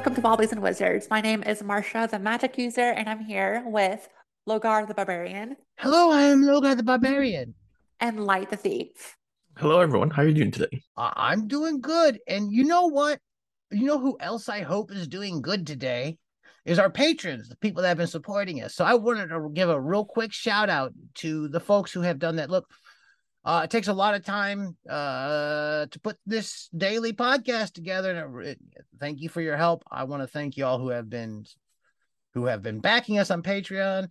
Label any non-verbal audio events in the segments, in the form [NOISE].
Welcome to Wobblies and Wizards. My name is Marcia, the magic user, and I'm here with Logar the Barbarian Hello, I am Logar the Barbarian. and Light the Thief. Hello, everyone. How are you doing today? I- I'm doing good. And you know what? You know who else I hope is doing good today? Is our patrons, the people that have been supporting us. So I wanted to give a real quick shout out to the folks who have done that. Look, uh, it takes a lot of time uh, to put this daily podcast together. And it, thank you for your help. I want to thank you all who have been who have been backing us on Patreon.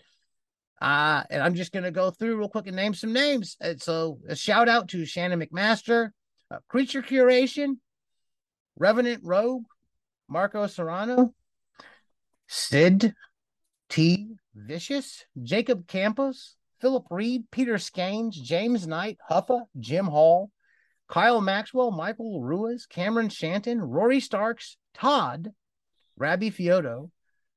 Uh, and I'm just going to go through real quick and name some names. And so a shout out to Shannon McMaster, uh, Creature Curation, Revenant Rogue, Marco Serrano, Sid T. Vicious, Jacob Campos, Philip Reed, Peter Skanes, James Knight, Huffa, Jim Hall, Kyle Maxwell, Michael Ruiz, Cameron Shanton, Rory Starks, Todd, Rabbi Fiodo,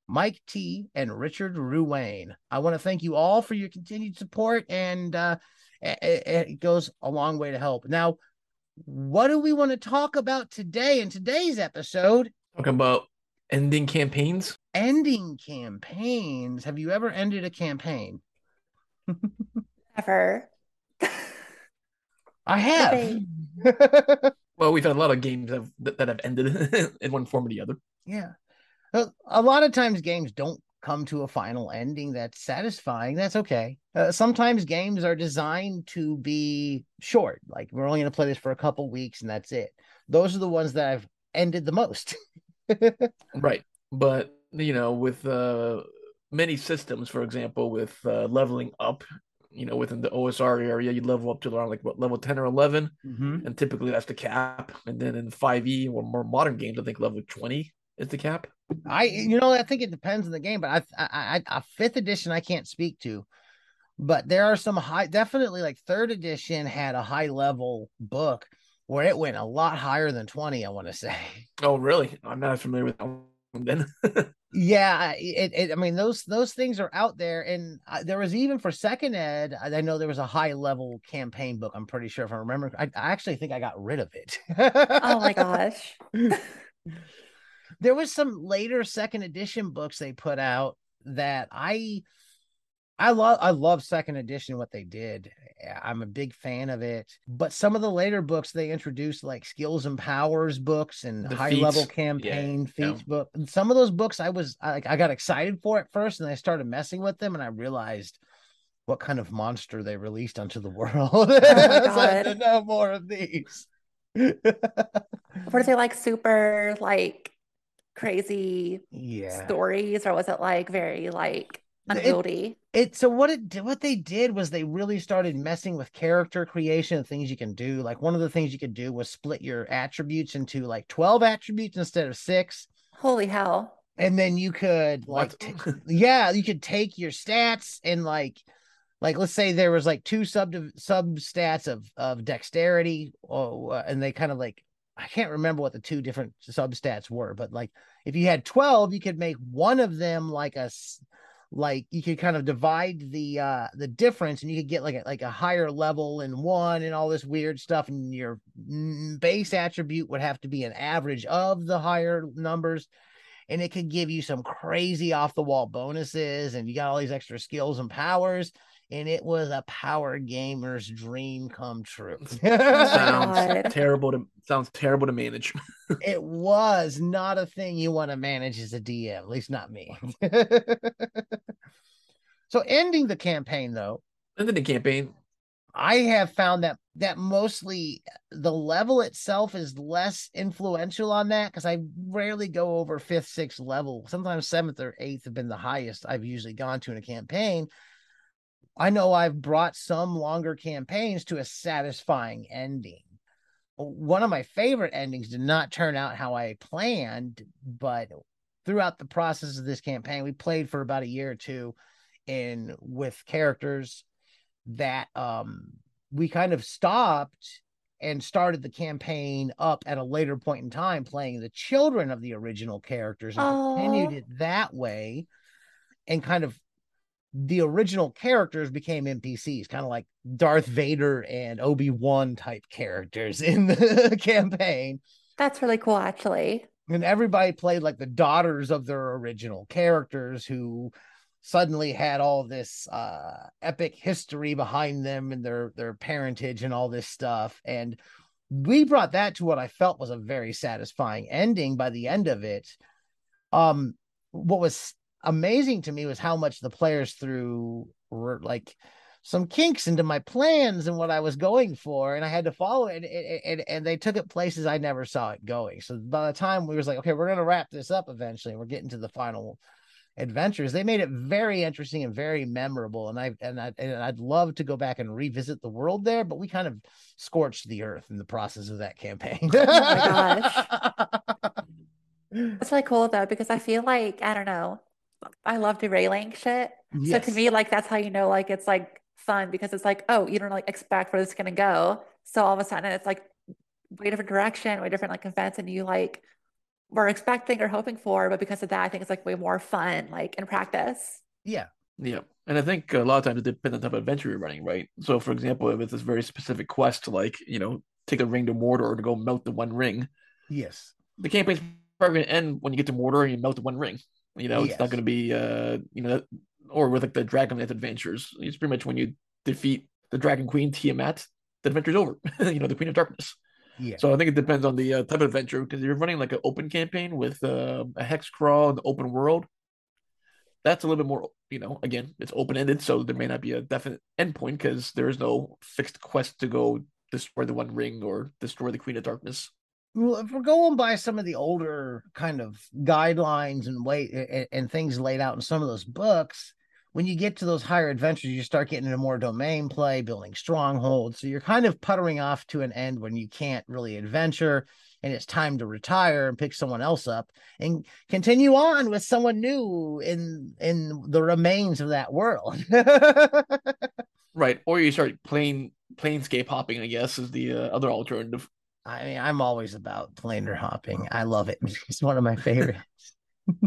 Mike T, and Richard Ruane. I want to thank you all for your continued support, and uh, it, it goes a long way to help. Now, what do we want to talk about today in today's episode? Talking about ending campaigns. Ending campaigns. Have you ever ended a campaign? Ever. I [LAUGHS] have. [LAUGHS] Well, we've had a lot of games that have, that, that have ended [LAUGHS] in one form or the other. yeah. A- A lot of times games don't come to a final ending that's satisfying. That's okay. Uh, sometimes games are designed to be short. Like we're only going to play this for a couple weeks and that's it. Those are the ones that I've ended the most. Right. But, you know, with uh, many systems, for example, with uh, leveling up, you know, within the OSR area, you level up to around like what level 10 or 11. Mhm. And typically that's the cap. And then in 5e or more modern games, I think level 20 is the cap. I, you know, I think it depends on the game, but I, I, I, a fifth edition I can't speak to, but there are some high, definitely like third edition had a high level book where it went a lot higher than 20, I want to say. Oh, really? I'm not familiar with that one then. [LAUGHS] Yeah, I- it, it I mean those those things are out there, and uh, there was even for second ed. I I know there was a high level campaign book. I'm pretty sure if I remember. I, I actually think I got rid of it. Oh my [LAUGHS] gosh. there was some later second edition books they put out that I I love I love second edition what they did. I'm a big fan of it. But some of the later books they introduced like skills and powers books and The high level campaign Yeah, yeah. feats book. And some of those books I was like I got excited for at first and I started messing with them and I realized what kind of monster they released onto the [LAUGHS] world. Oh my [LAUGHS] So I had to know more of these. [LAUGHS] Were they like super like crazy yeah. stories, or was it like very like It- unwieldy? it so what it did what they did was they really started messing with character creation and things you can do like one of the things you could do was split your attributes into like 12 attributes instead of six Holy hell. and then you could like t- yeah you could take your stats and like like let's say there was like two sub sub stats of of dexterity or uh, and they kind of like i can't remember what the two different sub stats were but like if you had 12 you could make one of them like a s- like you could kind of divide the uh the difference and you could get like a like a higher level in one and all this weird stuff and your base attribute would have to be an average of the higher numbers and it could give you some crazy off the wall bonuses and you got all these extra skills and powers and it was a power gamer's dream come true [LAUGHS] [LAUGHS] sounds terrible to sounds terrible to manage. [LAUGHS] it was not a thing you want to manage as a dm at least not me so ending the campaign though And then the campaign, I have found that that mostly the level itself is less influential on that because I rarely go over fifth, sixth level. Sometimes seventh or eighth have been the highest I've usually gone to in a campaign. I know I've brought some longer campaigns to a satisfying ending. One of my favorite endings did not turn out how I planned, but throughout the process of this campaign, we played for about a year or two and with characters that um we kind of stopped and started the campaign up at a later point in time playing the children of the original characters and Aw. continued it that way and kind of the original characters became NPCs, kind of like Darth Vader and Obi Wan type characters [LAUGHS] in the campaign. That's really cool, actually. and everybody played like the daughters of their original characters who suddenly had all this uh epic history behind them and their their parentage and all this stuff and we brought that to what i felt was a very satisfying ending by the end of it um what was amazing to me was how much the players threw were like some kinks into my plans and what I was going for, and I had to follow it. And, and, and they took it places I never saw it going. So by the time we was like, okay, we're gonna wrap this up eventually, we're getting to the final adventures. They made it very interesting and very memorable. And I and I and I'd love to go back and revisit the world there, but we kind of scorched the earth in the process of that campaign. Oh my gosh. [LAUGHS] It's really cool though, because I feel like, I don't know, I love derailing shit. So to me, like that's how you know like it's like fun because it's like, oh, you don't like expect where this is gonna go. So all of a sudden it's like way different direction, way different like events and you like were expecting or hoping for, but because of that, I think it's like way more fun, like in practice. yeah. Yeah. And I think a lot of times it depends on the type of adventure you're running, right? So, for example, if it's this very specific quest, to like, you know, take a ring to Mordor to go melt the one ring, Yes. the campaign's probably going to end when you get to Mordor and you melt the one ring. You know, it's not going to be, uh, you know, or with like the Dragonlance adventures. It's pretty much when you defeat the Dragon Queen Tiamat, the adventure's over. [LAUGHS] you know, the Queen of Darkness. Yeah. So I think it depends on the uh, type of adventure because if you're running like an open campaign with uh, a hex crawl and open world, that's a little bit more, you know, again, it's open ended, so there may not be a definite endpoint because there is no fixed quest to go destroy the One Ring or destroy the Queen of Darkness. Well, if we're going by some of the older kind of guidelines and way and, and things laid out in some of those books, when you get to those higher adventures, you start getting into more domain play, building strongholds. So you're kind of puttering off to an end when you can't really adventure and it's time to retire and pick someone else up and continue on with someone new in in the remains of that world. [LAUGHS] Right, or you start playing planescape hopping. I guess is the uh, other alternative. I mean, I'm always about planar hopping. I love it. [LAUGHS] It's one of my favorites. [LAUGHS]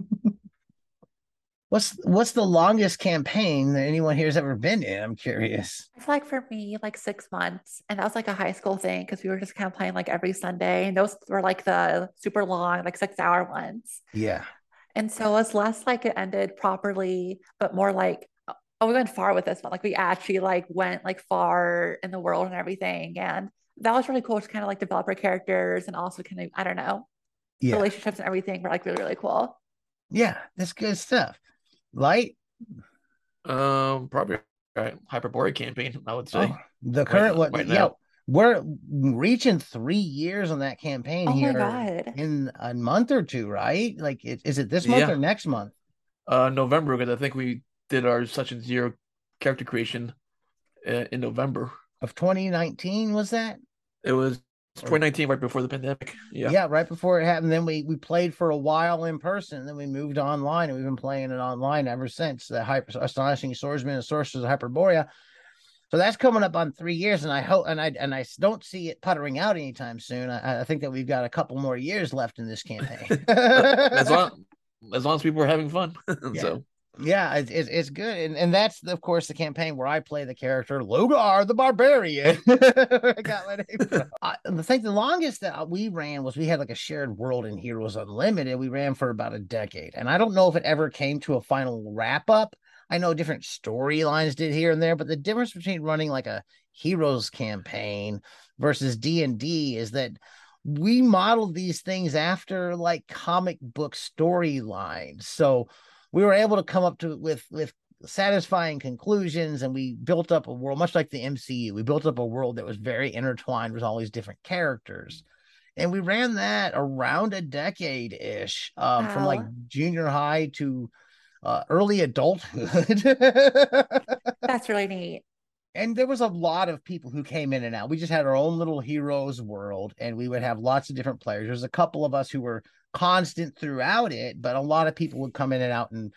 what's what's the longest campaign that anyone here has ever been in? I'm curious. I feel like for me, like six months, and that was like a high school thing because we were just kind of playing like every Sunday, and those were like the super long, like six hour ones. Yeah. And so it was less like it ended properly, but more like, oh, we went far with this one. Like we actually like went like far in the world and everything. And that was really cool to kind of like develop our characters and also kind of, I don't know, Yeah. relationships and everything were like really, really cool. Yeah. That's good stuff. Light. Um, probably right, Hyperborea campaign. I would say. Oh, the current one. right yeah. now. We're reaching three years on that campaign Oh my here God. in a month or two, right? Like, it, is it this month Yeah. or next month? Uh, November because I think we did our session zero character creation uh, in November. Of 2019, was that? It was 2019, right before the pandemic. Yeah. yeah right before it happened then we we played for a while in person and then we moved online and we've been playing it online ever since the hyper astonishing swordsman and sorcerers of hyperborea so that's coming up on three years and i hope and i and i don't see it puttering out anytime soon i, I think that we've got a couple more years left in this campaign [LAUGHS] as long [LAUGHS] as long as people are having fun. [LAUGHS] so Yeah, it's, it's it's good, and and that's of course the campaign where I play the character Logar the Barbarian. [LAUGHS] I got my name. [LAUGHS] I, the thing, the longest that uh, we ran was we had like a shared world in Heroes Unlimited. We ran for about a decade, and I don't know if it ever came to a final wrap up. I know different storylines did here and there, but the difference between running like a Heroes campaign versus D and D is that we modeled these things after like comic book storylines. So we were able to come up to with with satisfying conclusions and we built up a world much like the MCU. We built up a world that was very intertwined with all these different characters. And we ran that around a decade ish, um, from like junior high to uh, early adulthood. [LAUGHS] That's really neat. and there was a lot of people who came in and out. We just had our own little heroes world, and we would have lots of different players. There's a couple of us who were constant throughout it, but a lot of people would come in and out, and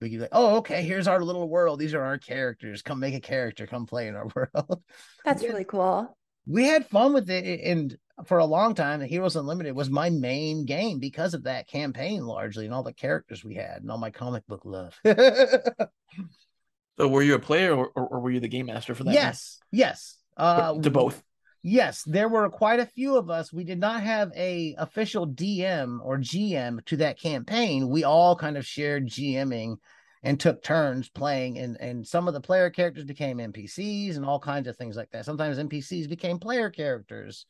we'd be like, "Oh, okay, here's our little world. These are our characters. Come make a character. Come play in our [LAUGHS] world." That's really cool. we had fun with it, and for a long time, Heroes Unlimited was my main game because of that campaign, largely, and all the characters we had, and all my comic book love. [LAUGHS] so were you a player or, or, or were you the game master for that? one? yes, yes. Uh, to both. Yes, there were quite a few of us. We did not have a official DM or GM to that campaign. We all kind of shared GMing and took turns playing and and some of the player characters became NPCs and all kinds of things like that. Sometimes NPCs became player characters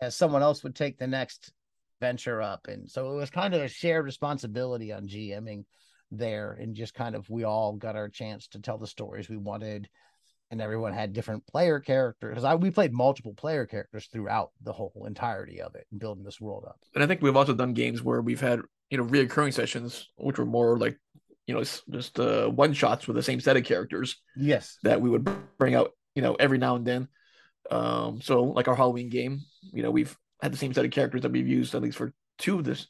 as someone else would take the next venture up and so it was kind of a shared responsibility on GMing there and just kind of we all got our chance to tell the stories we wanted and everyone had different player characters because we played multiple player characters throughout the whole entirety of it and building this world up. And I think we've also done games where we've had you know reoccurring sessions, which were more like you know just uh, one shots with the same set of characters. Yes, that we would bring out you know every now and then. Um, so like our Halloween game, you know, we've had the same set of characters that we've used at least for two of this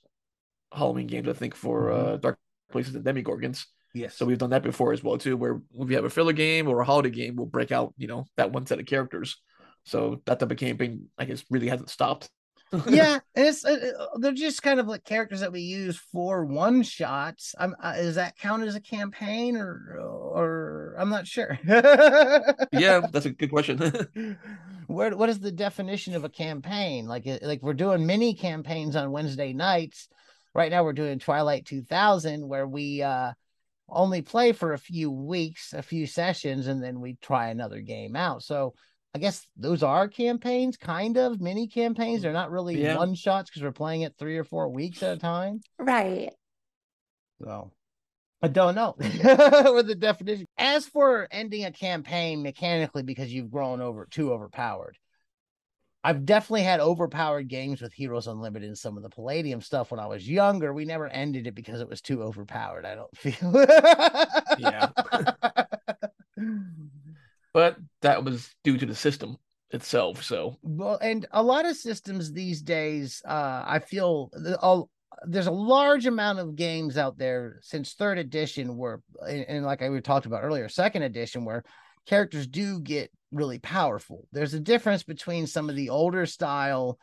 Halloween games. I think for mm-hmm. uh, Dark Places and Demogorgons. Yes. So we've done that before as well too, where if we have a filler game or a holiday game, we'll break out, you know, that one set of characters. So that type of campaign, I guess, really hasn't stopped. [LAUGHS] yeah, it's uh, uh, they're just kind of like characters that we use for one shots. I'm uh, is that count as a campaign or or I'm not sure. [LAUGHS] yeah, that's a good question. [LAUGHS] Where what is the definition of a campaign? Like like we're doing mini campaigns on Wednesday nights. Right now we're doing Twilight 2000 where we uh only play for a few weeks, a few sessions, and then we try another game out. So I guess those are campaigns, kind of mini campaigns. They're not really yeah. one shots because we're playing it three or four weeks at a time. Right. So I don't know [LAUGHS] what the definition. As for ending a campaign mechanically because you've grown over too overpowered, I've definitely had overpowered games with Heroes Unlimited and some of the Palladium stuff when I was younger. We never ended it because it was too overpowered. I don't [LAUGHS] feel. yeah. [LAUGHS] but that was due to the system itself. So well, and a lot of systems these days, uh, I feel uh, there's a large amount of games out there since third edition, where and, and like I we talked about earlier, second edition, where characters do get really powerful. There's a difference between some of the older style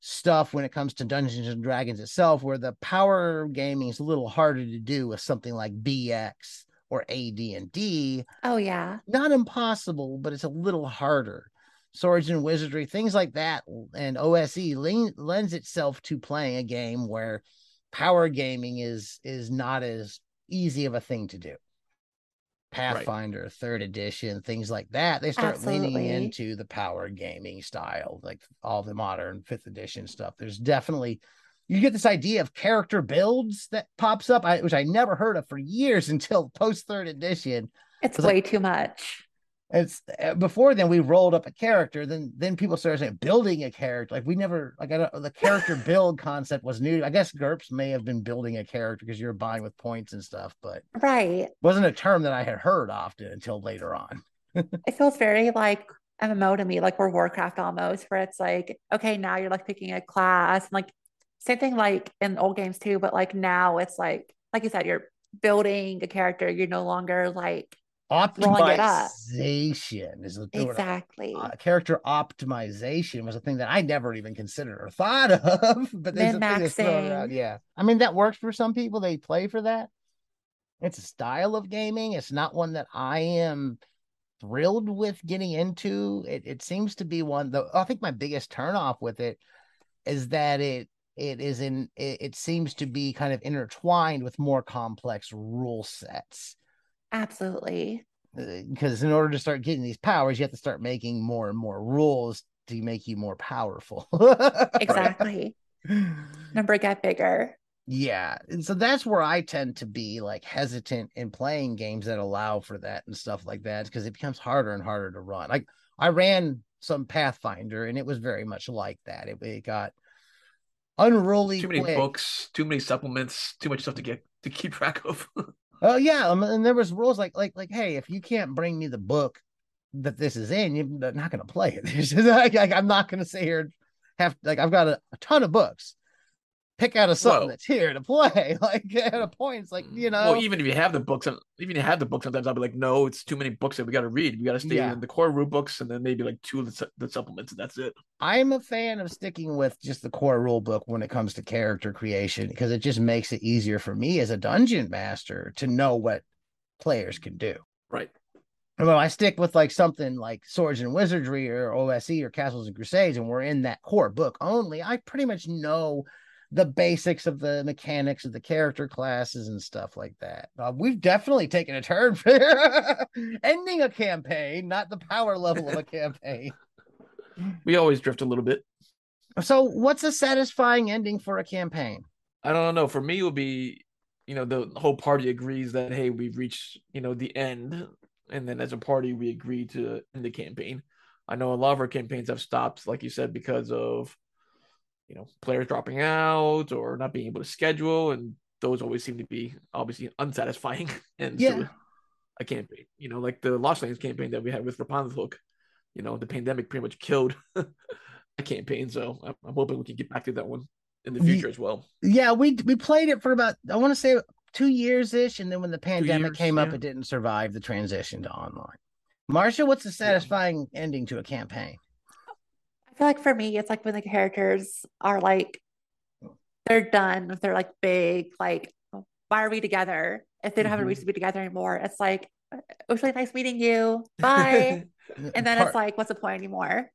stuff when it comes to Dungeons and Dragons itself, where the power gaming is a little harder to do with something like BX or AD&D. Oh yeah. Not impossible, but it's a little harder. Swords and Wizardry, things like that, and OSE lean, lends itself to playing a game where power gaming is is not as easy of a thing to do. Pathfinder, right. third edition, things like that. They start Absolutely. leaning into the power gaming style, like all the modern fifth edition stuff. There's definitely you get this idea of character builds that pops up, which I never heard of for years [LAUGHS] until post third edition. It's way like, too much it's uh, before then we rolled up a character then then people started saying building a character. Like we never like I don't, the character [LAUGHS] build concept was new. I guess GURPS may have been building a character because you're buying with points and stuff but right. wasn't a term that i had heard often until later on. [LAUGHS] It feels very like mmo to me like we're warcraft almost where it's like okay now you're like picking a class and like same thing like in old games too but like now it's like like you said you're building a character you're no longer like optimization is the exactly uh, character optimization was a thing that I never even considered or thought [LAUGHS] of. But there's a thing thrown around. Yeah, I mean that works for some people. They play for that. It's a style of gaming. It's not one that I am thrilled with getting into. It it seems to be one. Though I think my biggest turnoff with it is that it it is in it, it seems to be kind of intertwined with more complex rule sets Absolutely. Because uh, in order to start getting these powers, you have to start making more and more rules to make you more powerful. [LAUGHS] exactly. Number get bigger. Yeah. And so that's where I tend to be like hesitant in playing games that allow for that and stuff like that because it becomes harder and harder to run. Like I ran some Pathfinder and it was very much like that. It, it got unruly. Too many quick. books, too many supplements, too much stuff to get to keep track of. [LAUGHS] Oh yeah, um, and there was rules like like like hey, if you can't bring me the book that this is in, you're not going to play it. [LAUGHS] Just, like, I'm not going to sit here have like I've got a, a ton of books pick out a something that's here to play. [LAUGHS] Like at a point, it's like you mm, know. Well, even if you have the books, even if you have the book, sometimes I'll be like, no, it's too many books that we got to read. We got to stay yeah. in the core rule books, and then maybe like two of the, the supplements, and that's it. I'm a fan of sticking with just the core rule book when it comes to character creation because it just makes it easier for me as a dungeon master to know what players can do. Right. Well, I stick with like something like Swords and Wizardry or OSE or Castles and Crusades, and we're in that core book only. I pretty much know the basics of the mechanics of the character classes and stuff like that. Uh, we've definitely taken a turn for [LAUGHS] ending a campaign, not the power level of a campaign. [LAUGHS] We always drift a little bit. So, what's a satisfying ending for a campaign? I don't know. For me, it would be, you know, the whole party agrees that hey, we've reached, you know, the end, and then as a party, we agree to end the campaign. I know a lot of our campaigns have stopped, like you said, because of you know players dropping out or not being able to schedule, and those always seem to be obviously unsatisfying [LAUGHS] ends Yeah. to a, campaign. You know, like the Lost Lands campaign that we had with Rappan Athuk. You know, the pandemic pretty much killed [LAUGHS] a campaign, so I'm, I'm hoping we can get back to that one in the future as well. Yeah, we we played it for about I want to say two years ish, and then when the pandemic years, came up, it didn't survive the transition to online. Marsha, what's a satisfying ending to a campaign? I feel like for me, it's like when the characters are like, they're done If they're like big, like, why are we together? If they don't have a reason mm-hmm. to be together anymore, it's like, it was really nice meeting you. Bye. [LAUGHS] and then Par- it's like, what's the point anymore?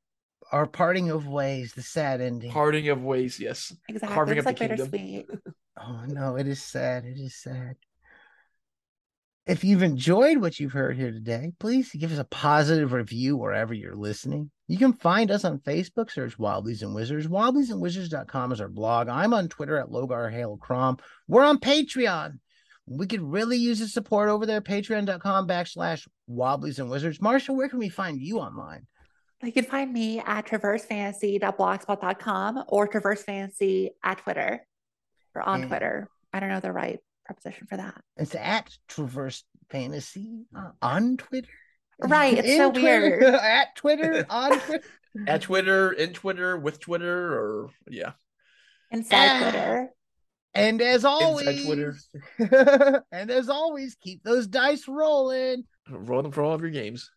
our parting of ways, the sad ending. Parting of ways, yes. Exactly. Carving It's up like the kingdom. bittersweet. [LAUGHS] [LAUGHS] Oh no, it is sad. It is sad. If you've enjoyed what you've heard here today, please give us a positive review wherever you're listening. You can find us on Facebook, search Wobblies and Wizards. Wobbliesandwizards.com is our blog. I'm on Twitter at Logar Hale Crom. We're on Patreon. We could really use the support over there. Patreon.com backslash Wobblies and Wizards. Marsha, where can we find you online? You can find me at traversefantasy.blogspot.com or traversefantasy at Twitter or on And- Twitter. I don't know the right preposition for that. It's at Traverse Fantasy uh, on Twitter. Right, it's so Twitter- weird. [LAUGHS] at Twitter, [LAUGHS] on Twitter. At Twitter, in Twitter, with Twitter, or yeah. Inside Ah. Twitter. And as always, Twitter. [LAUGHS] and as always, keep those dice rolling. Roll them for all of your games.